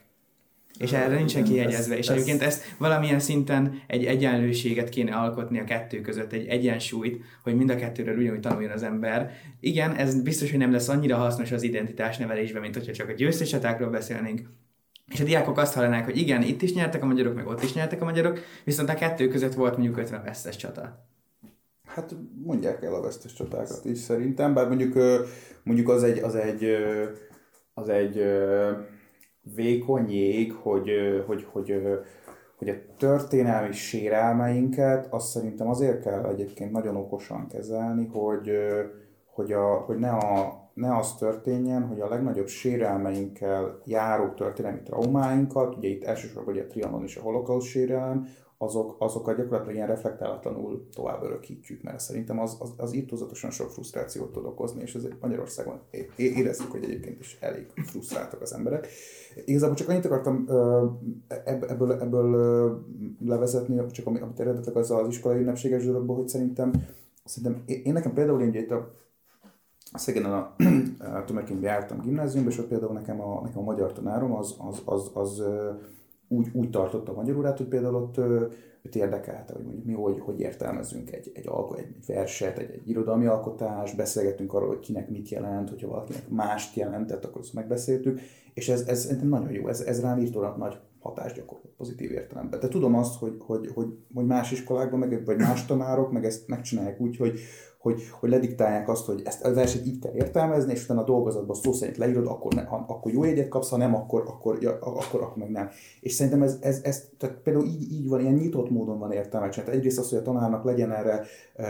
És erre nincsen kihegyezve. És egyébként ezt valamilyen szinten egy egyenlőséget kéne alkotni a kettő között, egy egyensúlyt, hogy mind a kettőről ugyanúgy tanuljon az ember. Igen, ez biztos, hogy nem lesz annyira hasznos az identitás nevelésben, mint hogyha csak a győztes csatákról beszélnénk, és a diákok azt hallanák, hogy igen, itt is nyertek a magyarok, meg ott is nyertek a magyarok, viszont a kettő között volt mondjuk 50 vesztes csata. Hát mondják el a vesztes csatákat is szerintem, bár mondjuk, mondjuk az egy, az egy, az egy vékony jég, hogy, hogy, hogy, hogy a történelmi sérelmeinket azt szerintem azért kell egyébként nagyon okosan kezelni, hogy, hogy, a, hogy ne a ne az történjen, hogy a legnagyobb sérelmeinkkel járó történelmi traumáinkat, ugye itt elsősorban ugye a trianon és a holokauszt sérelem, azok, azokat gyakorlatilag ilyen reflektálatlanul tovább örökítjük, mert szerintem az, az, az írtózatosan sok frusztrációt tud okozni, és ezért Magyarországon érezzük, hogy egyébként is elég frusztráltak az emberek. Igazából csak annyit akartam ebből, ebből levezetni, csak amit eredetileg az az iskolai ünnepséges dologból, hogy szerintem, szerintem én nekem például én itt a Szegeden a, a Tömegkönyvbe jártam gimnáziumba, és ott például nekem a, nekem a magyar tanárom az, az, az, az, úgy, úgy tartotta a magyar órát, hogy például ott őt érdekelte, hogy mondjuk mi hogy, hogy értelmezünk egy, egy, alko, egy verset, egy, egy irodalmi alkotás, beszélgettünk arról, hogy kinek mit jelent, hogyha valakinek mást jelentett, akkor ezt megbeszéltük, és ez, ez ez nagyon jó, ez, ez rám írtólag nagy hatást gyakorolt pozitív értelemben. De tudom azt, hogy, hogy, hogy, hogy más iskolákban, meg, vagy más tanárok meg ezt megcsinálják úgy, hogy, hogy, hogy lediktálják azt, hogy ezt a verset így kell értelmezni, és utána a dolgozatban szó szerint leírod, akkor, ne, akkor jó jegyet kapsz, ha nem, akkor, akkor, ja, akkor, akkor meg nem. És szerintem ez, ez, ez tehát például így, így van, ilyen nyitott módon van értelme csinálni. Egyrészt az, hogy a tanárnak legyen erre e,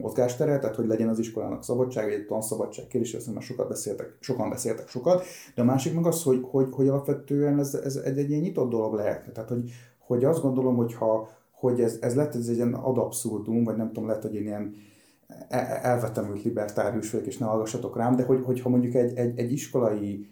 mozgástere, tehát hogy legyen az iskolának szabadság, vagy egy tanszabadság kérdés, azt már sokat beszéltek, sokan beszéltek sokat, de a másik meg az, hogy, hogy, hogy alapvetően ez, ez egy, egy ilyen nyitott dolog lehet. Tehát, hogy, hogy azt gondolom, hogy ha hogy ez, ez lett ez egy ilyen ad abszurdum, vagy nem tudom, lett, hogy ilyen E, e, elvetemült libertárius vagyok, és ne hallgassatok rám, de hogy, hogyha mondjuk egy, egy, egy iskolai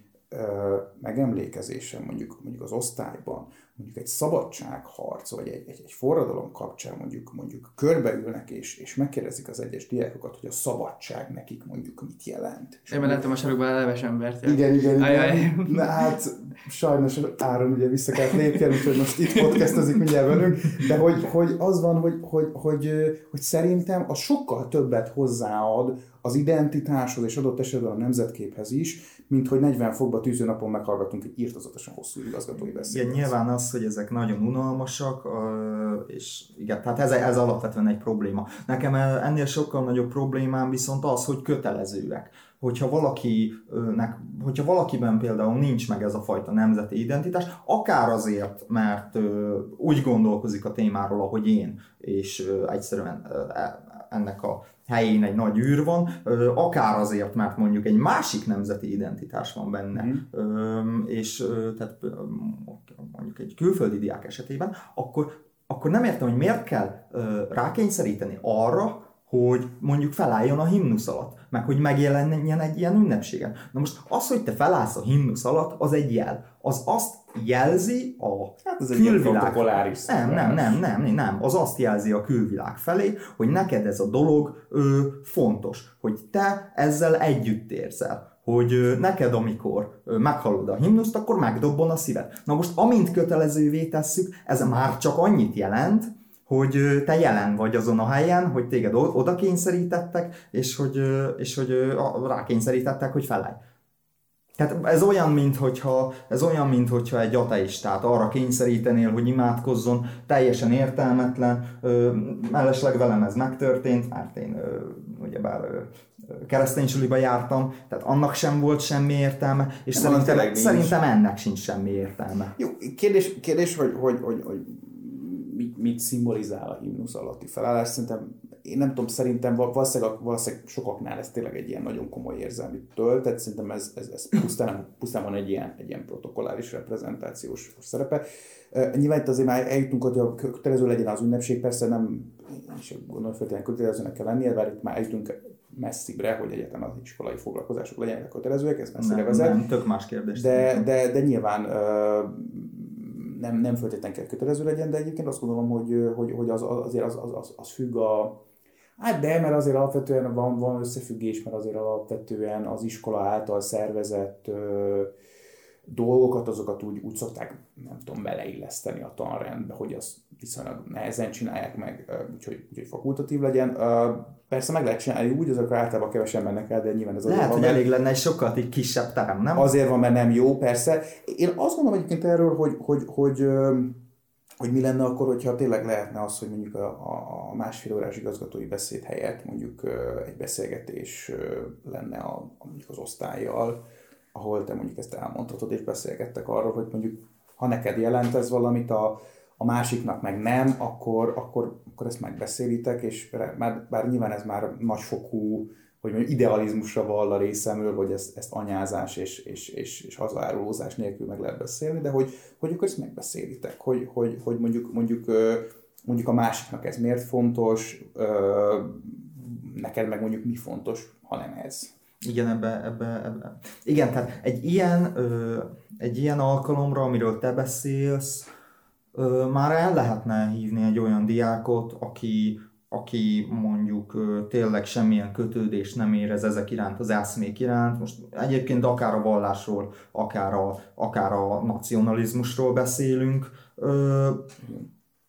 megemlékezésen, mondjuk, mondjuk az osztályban, mondjuk egy szabadságharc, vagy egy, egy, egy forradalom kapcsán mondjuk, mondjuk körbeülnek és, és megkérdezik az egyes diákokat, hogy a szabadság nekik mondjuk mit jelent. Én már láttam a sarokban a leves embert. Ja. Igen, igen, igen. Ajaj. Na hát sajnos Áron ugye vissza kellett lépjen, úgyhogy most itt podcastozik mindjárt velünk, de hogy, hogy az van, hogy, hogy, hogy, hogy szerintem az sokkal többet hozzáad az identitáshoz és adott esetben a nemzetképhez is, mint hogy 40 fokba tűző napon meghallgatunk egy írtozatosan hosszú igazgatói beszédet. Igen, nyilván az, hogy ezek nagyon unalmasak, és igen, tehát ez, ez alapvetően egy probléma. Nekem ennél sokkal nagyobb problémám viszont az, hogy kötelezőek hogyha valakinek, hogyha valakiben például nincs meg ez a fajta nemzeti identitás, akár azért, mert úgy gondolkozik a témáról, ahogy én, és egyszerűen e, ennek a helyén egy nagy űr van, akár azért, mert mondjuk egy másik nemzeti identitás van benne, mm. és tehát mondjuk egy külföldi diák esetében, akkor, akkor nem értem, hogy miért kell rákényszeríteni arra, hogy mondjuk felálljon a himnusz alatt, meg hogy megjelenjen egy ilyen ünnepségen. Na most az, hogy te felállsz a himnusz alatt, az egy jel. Az azt jelzi a hát ez külvilág. Egy nem, nem, nem, nem, nem. Az azt jelzi a külvilág felé, hogy neked ez a dolog ö, fontos, hogy te ezzel együtt érzel hogy neked, amikor meghallod a himnuszt, akkor megdobban a szíved. Na most, amint kötelezővé tesszük, ez már csak annyit jelent, hogy te jelen vagy azon a helyen, hogy téged oda kényszerítettek, és hogy, és hogy rákényszerítettek, hogy felelj. Tehát ez olyan, mint hogyha, ez olyan, mint hogyha egy ateistát arra kényszerítenél, hogy imádkozzon, teljesen értelmetlen, ö, mellesleg velem ez megtörtént, mert én ö, ugyebár ö, keresztény suliba jártam, tehát annak sem volt semmi értelme, és szerintem, szerintem ennek sincs semmi értelme. Jó, kérdés, kérdés hogy, hogy, hogy, hogy mit, szimbolizál a himnusz alatti felállás. Szerintem, én nem tudom, szerintem valószínűleg, valószínűleg sokaknál ez tényleg egy ilyen nagyon komoly érzelmi töltet, szerintem ez, ez, ez pusztán, pusztán van egy ilyen, egy ilyen protokolláris reprezentációs szerepe. Nyilván itt azért már eljutunk, hogy a kötelező legyen az ünnepség, persze nem, és gondolom, feltétlenül kötelezőnek kell lennie, bár itt már eljutunk messzibbre, hogy egyetlen az iskolai foglalkozások legyenek kötelezőek, ez messzire nem, vezet. Nem, tök más kérdés. De, de, de nyilván nem, nem feltétlenül kell kötelező legyen, de egyébként azt gondolom, hogy, hogy, hogy az, azért az, az, az, az függ a, Hát de, mert azért alapvetően van, van összefüggés, mert azért alapvetően az iskola által szervezett ö, dolgokat, azokat úgy, úgy szokták, nem tudom, beleilleszteni a tanrendbe, hogy azt viszonylag nehezen csinálják meg, úgyhogy, úgyhogy fakultatív legyen. Persze meg lehet csinálni úgy, azokra általában kevesen mennek el, de nyilván ez azért Lehet, van, hogy elég lenne egy sokkal egy kisebb terem, nem? Azért van, mert nem jó, persze. Én azt mondom egyébként erről, hogy, hogy, hogy, hogy mi lenne akkor, hogyha tényleg lehetne az, hogy mondjuk a, a másfél órás igazgatói beszéd helyett mondjuk egy beszélgetés lenne a, mondjuk az osztályjal, ahol te mondjuk ezt elmondhatod, és beszélgettek arról, hogy mondjuk ha neked jelent ez valamit, a, a másiknak meg nem, akkor, akkor, akkor ezt megbeszélitek, és bár, bár nyilván ez már nagyfokú hogy mondjam, idealizmusra vall a részemről, hogy ezt, ezt anyázás és, és, és, és hazárulózás nélkül meg lehet beszélni, de hogy, hogy akkor ezt megbeszélitek, hogy, hogy, hogy mondjuk, mondjuk, mondjuk a másiknak ez miért fontos, neked meg mondjuk mi fontos, ha nem ez. Igen, ebbe, ebbe, ebbe. Igen, tehát egy ilyen, ö, egy ilyen alkalomra, amiről te beszélsz, ö, már el lehetne hívni egy olyan diákot, aki, aki mondjuk ö, tényleg semmilyen kötődés nem érez ezek iránt, az eszmék iránt. Most egyébként akár a vallásról, akár a, akár a nacionalizmusról beszélünk. Ö,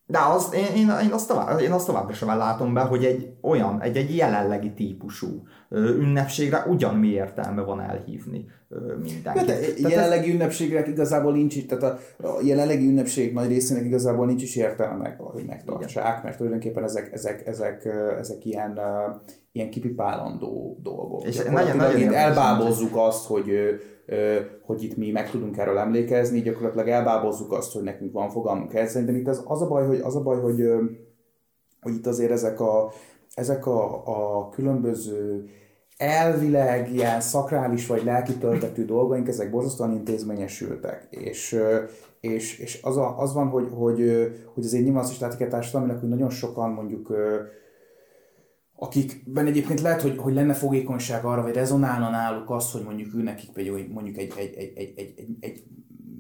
de az, én, én, én, azt tovább, én azt továbbra sem látom be, hogy egy olyan, egy, egy jelenlegi típusú ünnepségre ugyanmi értelme van elhívni mindenkit. Hát, tehát jelenlegi ez... ünnepségek igazából nincs tehát a, a jelenlegi ünnepség nagy részének igazából nincs is értelme, hogy megtartsák, Igen. mert tulajdonképpen ezek, ezek, ezek, ezek ilyen, ilyen kipipálandó dolgok. És nagyon, nagyon itt elbábozzuk azt, hogy hogy itt mi meg tudunk erről emlékezni, gyakorlatilag elbábozzuk azt, hogy nekünk van fogalmunk ezzel, de itt az, az a baj, hogy, az a baj, hogy, hogy itt azért ezek a, ezek a, a különböző elvileg ilyen szakrális vagy lelki töltetű dolgaink, ezek borzasztóan intézményesültek. És, és, és az, a, az van, hogy, hogy, hogy azért nyilván azt is látik a társadalminak, hogy nagyon sokan mondjuk akikben egyébként lehet, hogy, hogy lenne fogékonyság arra, vagy rezonálna náluk az, hogy mondjuk ő nekik egy, mondjuk egy, egy, egy, egy, egy, egy, egy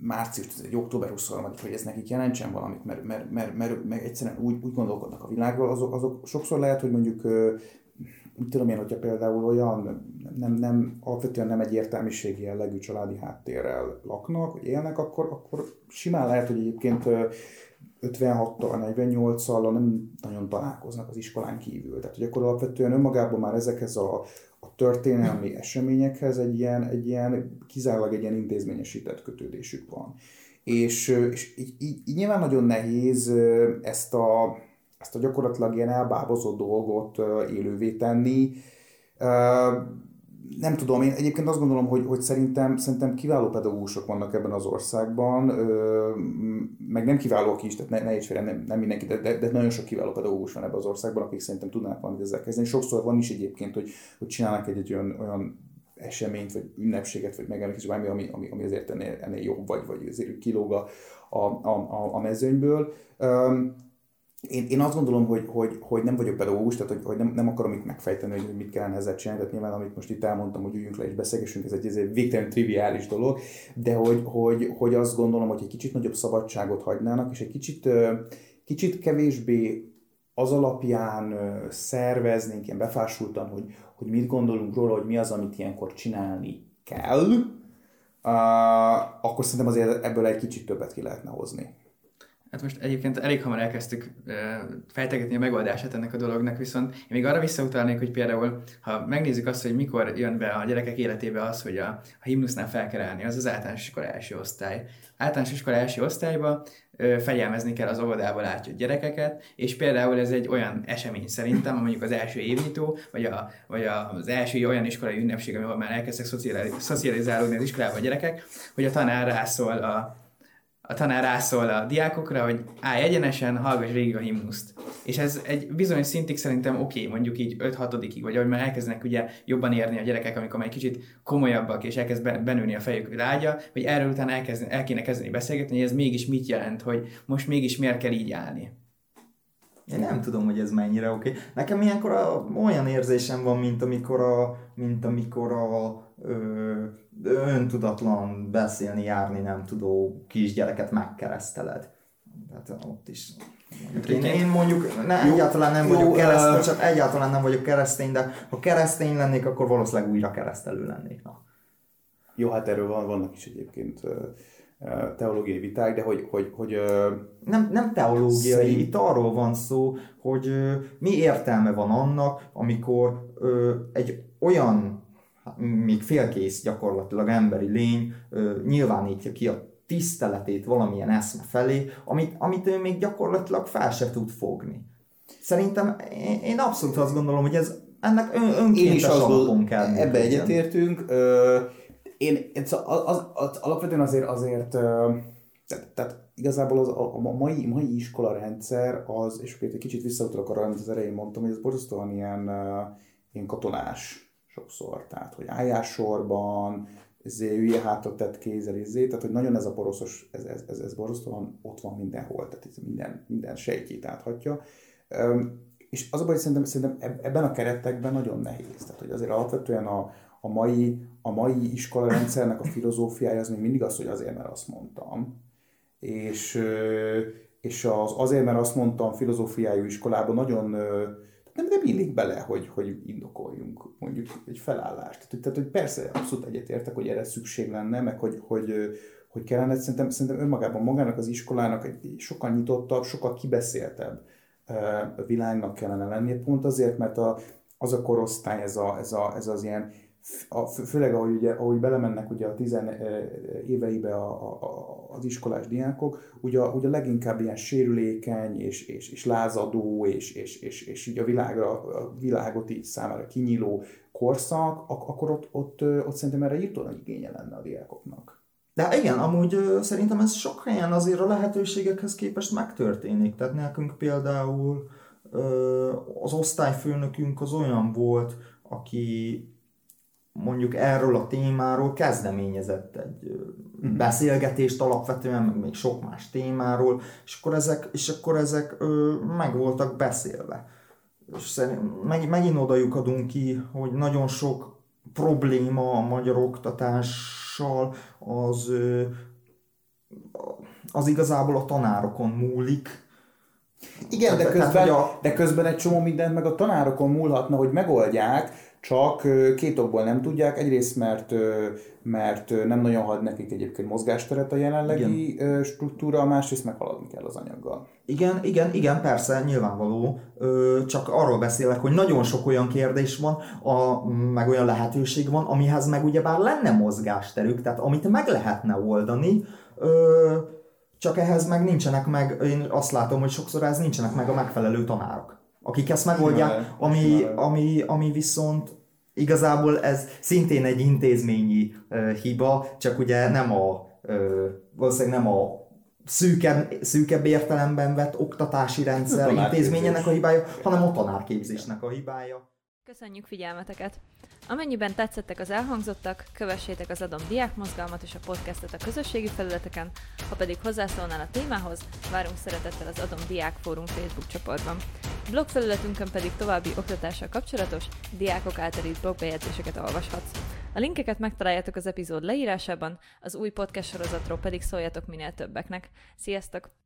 március, egy október 23 hogy ez nekik jelentsen valamit, mert, mert, mert, mert, mert egyszerűen úgy, úgy gondolkodnak a világról, azok, azok sokszor lehet, hogy mondjuk úgy tudom én, hogyha például olyan nem, nem, alapvetően nem egy értelmiségi jellegű családi háttérrel laknak, vagy élnek, akkor, akkor simán lehet, hogy egyébként 56-tal, 48-szal nem nagyon találkoznak az iskolán kívül. Tehát, hogy akkor alapvetően önmagában már ezekhez a, a történelmi eseményekhez egy ilyen, egy ilyen, kizárólag egy ilyen intézményesített kötődésük van. És, és így, így, így nyilván nagyon nehéz ezt a, ezt a gyakorlatilag ilyen elbábozott dolgot élővé tenni nem tudom, én egyébként azt gondolom, hogy, hogy szerintem, szerintem kiváló pedagógusok vannak ebben az országban, ö, meg nem kiválóak is, tehát ne, ne félre, nem, nem mindenki, de, de, de, nagyon sok kiváló pedagógus van ebben az országban, akik szerintem tudnának valamit ezzel kezdeni. Sokszor van is egyébként, hogy, hogy csinálnak egy, egy olyan, olyan eseményt, vagy ünnepséget, vagy megemlékezést, ami, ami, ami, ami azért ennél, ennél jobb, vagy, vagy azért kilóg a, a, a, a mezőnyből. Um, én, én azt gondolom, hogy, hogy, hogy nem vagyok pedagógus, tehát hogy, hogy nem, nem akarom itt megfejteni, hogy mit kellene ezzel csinálni, tehát nyilván amit most itt elmondtam, hogy üljünk le és beszélgessünk, ez egy, ez egy végtelen triviális dolog, de hogy, hogy, hogy azt gondolom, hogy egy kicsit nagyobb szabadságot hagynának, és egy kicsit, kicsit kevésbé az alapján szerveznénk ilyen befásultan, hogy, hogy mit gondolunk róla, hogy mi az, amit ilyenkor csinálni kell, uh, akkor szerintem azért ebből egy kicsit többet ki lehetne hozni. Hát most egyébként elég hamar elkezdtük fejtegetni a megoldását ennek a dolognak, viszont én még arra visszautalnék, hogy például, ha megnézzük azt, hogy mikor jön be a gyerekek életébe az, hogy a, a himnusznál fel kell állni, az az általános iskola első osztály. Általános iskola első osztályba fegyelmezni kell az óvodába látja gyerekeket, és például ez egy olyan esemény szerintem, mondjuk az első évnyitó, vagy, a, vagy az első olyan iskolai ünnepség, ahol már elkezdtek szocializálódni az iskolában a gyerekek, hogy a tanár rászól a, a tanár rászól a diákokra, hogy állj egyenesen, hallgass végig a himnuszt. És ez egy bizonyos szintig szerintem oké, okay, mondjuk így 5-6-ig, vagy ahogy már elkezdenek ugye jobban érni a gyerekek, amikor már egy kicsit komolyabbak, és elkezd benőni a fejük lágya, hogy erről utána elkezd, el kéne kezdeni beszélgetni, hogy ez mégis mit jelent, hogy most mégis miért kell így állni. Én nem tudom, hogy ez mennyire oké. Okay. Nekem ilyenkor a, olyan érzésem van, mint amikor a, mint amikor a ö, öntudatlan beszélni, járni nem tudó kisgyereket megkereszteled. Tehát ott is én, én mondjuk ne, jó, egyáltalán nem jó, vagyok keresztény, csak egyáltalán nem vagyok keresztény, de ha keresztény lennék, akkor valószínűleg újra keresztelő lennék. Na. Jó, hát erről van, vannak is egyébként teológiai viták, de hogy... hogy, hogy nem, nem teológiai, szerint... itt arról van szó, hogy mi értelme van annak, amikor egy olyan még félkész gyakorlatilag emberi lény nyilvánítja ki a tiszteletét valamilyen eszme felé, amit, amit ő még gyakorlatilag fel se tud fogni. Szerintem én, én abszolút azt gondolom, hogy ez ennek ön, önkéntes én alapon kell Ebbe egyetértünk. Ö, én, az, az, az, alapvetően azért, azért tehát, tehát igazából az, a, a mai, mai iskola rendszer az, és egy kicsit visszautalok arra, amit az erején mondtam, hogy ez borzasztóan ilyen, ilyen katonás sokszor. Tehát, hogy álljál sorban, ezért hülye hátat tett kézzel, ezért, tehát, hogy nagyon ez a poroszos, ez, ez, ez, ez borzasztóan ott van mindenhol, tehát ez minden, minden sejtjét áthatja. És az a baj, hogy szerintem, szerintem ebben a keretekben nagyon nehéz. Tehát, hogy azért alapvetően a, a mai, a mai iskolarendszernek a filozófiája az még mindig az, hogy azért, mert azt mondtam. És, és az azért, mert azt mondtam filozófiájú iskolában nagyon nem, nem illik bele, hogy, hogy indokoljunk mondjuk egy felállást. Tehát, hogy persze abszolút egyetértek, hogy erre szükség lenne, meg hogy, hogy, hogy kellene, szerintem, szerintem önmagában magának az iskolának egy sokkal nyitottabb, sokkal kibeszéltebb világnak kellene lennie, pont azért, mert a, az a korosztály, ez, a, ez, a, ez az ilyen a, főleg ahogy, ugye, ahogy belemennek ugye a tizen éveibe a, a, az iskolás diákok, ugye, ugye leginkább ilyen sérülékeny és, és, és lázadó és, és, és, és így a, világra, a világot így számára kinyíló korszak, ak- akkor ott, ott, ott szerintem erre írtó nagy igénye lenne a diákoknak. De igen, amúgy ö, szerintem ez sok helyen azért a lehetőségekhez képest megtörténik. Tehát nekünk például az osztályfőnökünk az olyan volt, aki mondjuk erről a témáról kezdeményezett egy uh-huh. beszélgetést alapvetően, meg még sok más témáról, és akkor ezek, és akkor ezek ö, meg voltak beszélve. És meg, megint oda lyukadunk ki, hogy nagyon sok probléma a magyar oktatással az, ö, az igazából a tanárokon múlik, igen, de közben, de közben egy csomó mindent meg a tanárokon múlhatna, hogy megoldják, csak két okból nem tudják. Egyrészt, mert, mert nem nagyon had nekik egyébként mozgásteret a jelenlegi igen. struktúra, másrészt meg haladni kell az anyaggal. Igen, igen, igen, persze, nyilvánvaló. Csak arról beszélek, hogy nagyon sok olyan kérdés van, a, meg olyan lehetőség van, amihez meg ugyebár lenne mozgásterük, tehát amit meg lehetne oldani, csak ehhez meg nincsenek meg, én azt látom, hogy sokszor ez nincsenek meg a megfelelő tanárok akik ezt megoldják, ami, ami, ami viszont igazából ez szintén egy intézményi uh, hiba, csak ugye nem a uh, valószínűleg nem a szűkebb, szűkebb értelemben vett oktatási rendszer intézményének a hibája, hanem a tanárképzésnek a hibája. Köszönjük figyelmeteket! Amennyiben tetszettek az elhangzottak, kövessétek az Adom Diák Mozgalmat és a podcastot a közösségi felületeken, ha pedig hozzászólnál a témához, várunk szeretettel az Adom Diák Fórum Facebook csoportban. Blog felületünkön pedig további oktatással kapcsolatos, diákok által írt blogbejegyzéseket olvashatsz. A linkeket megtaláljátok az epizód leírásában, az új podcast sorozatról pedig szóljatok minél többeknek. Sziasztok!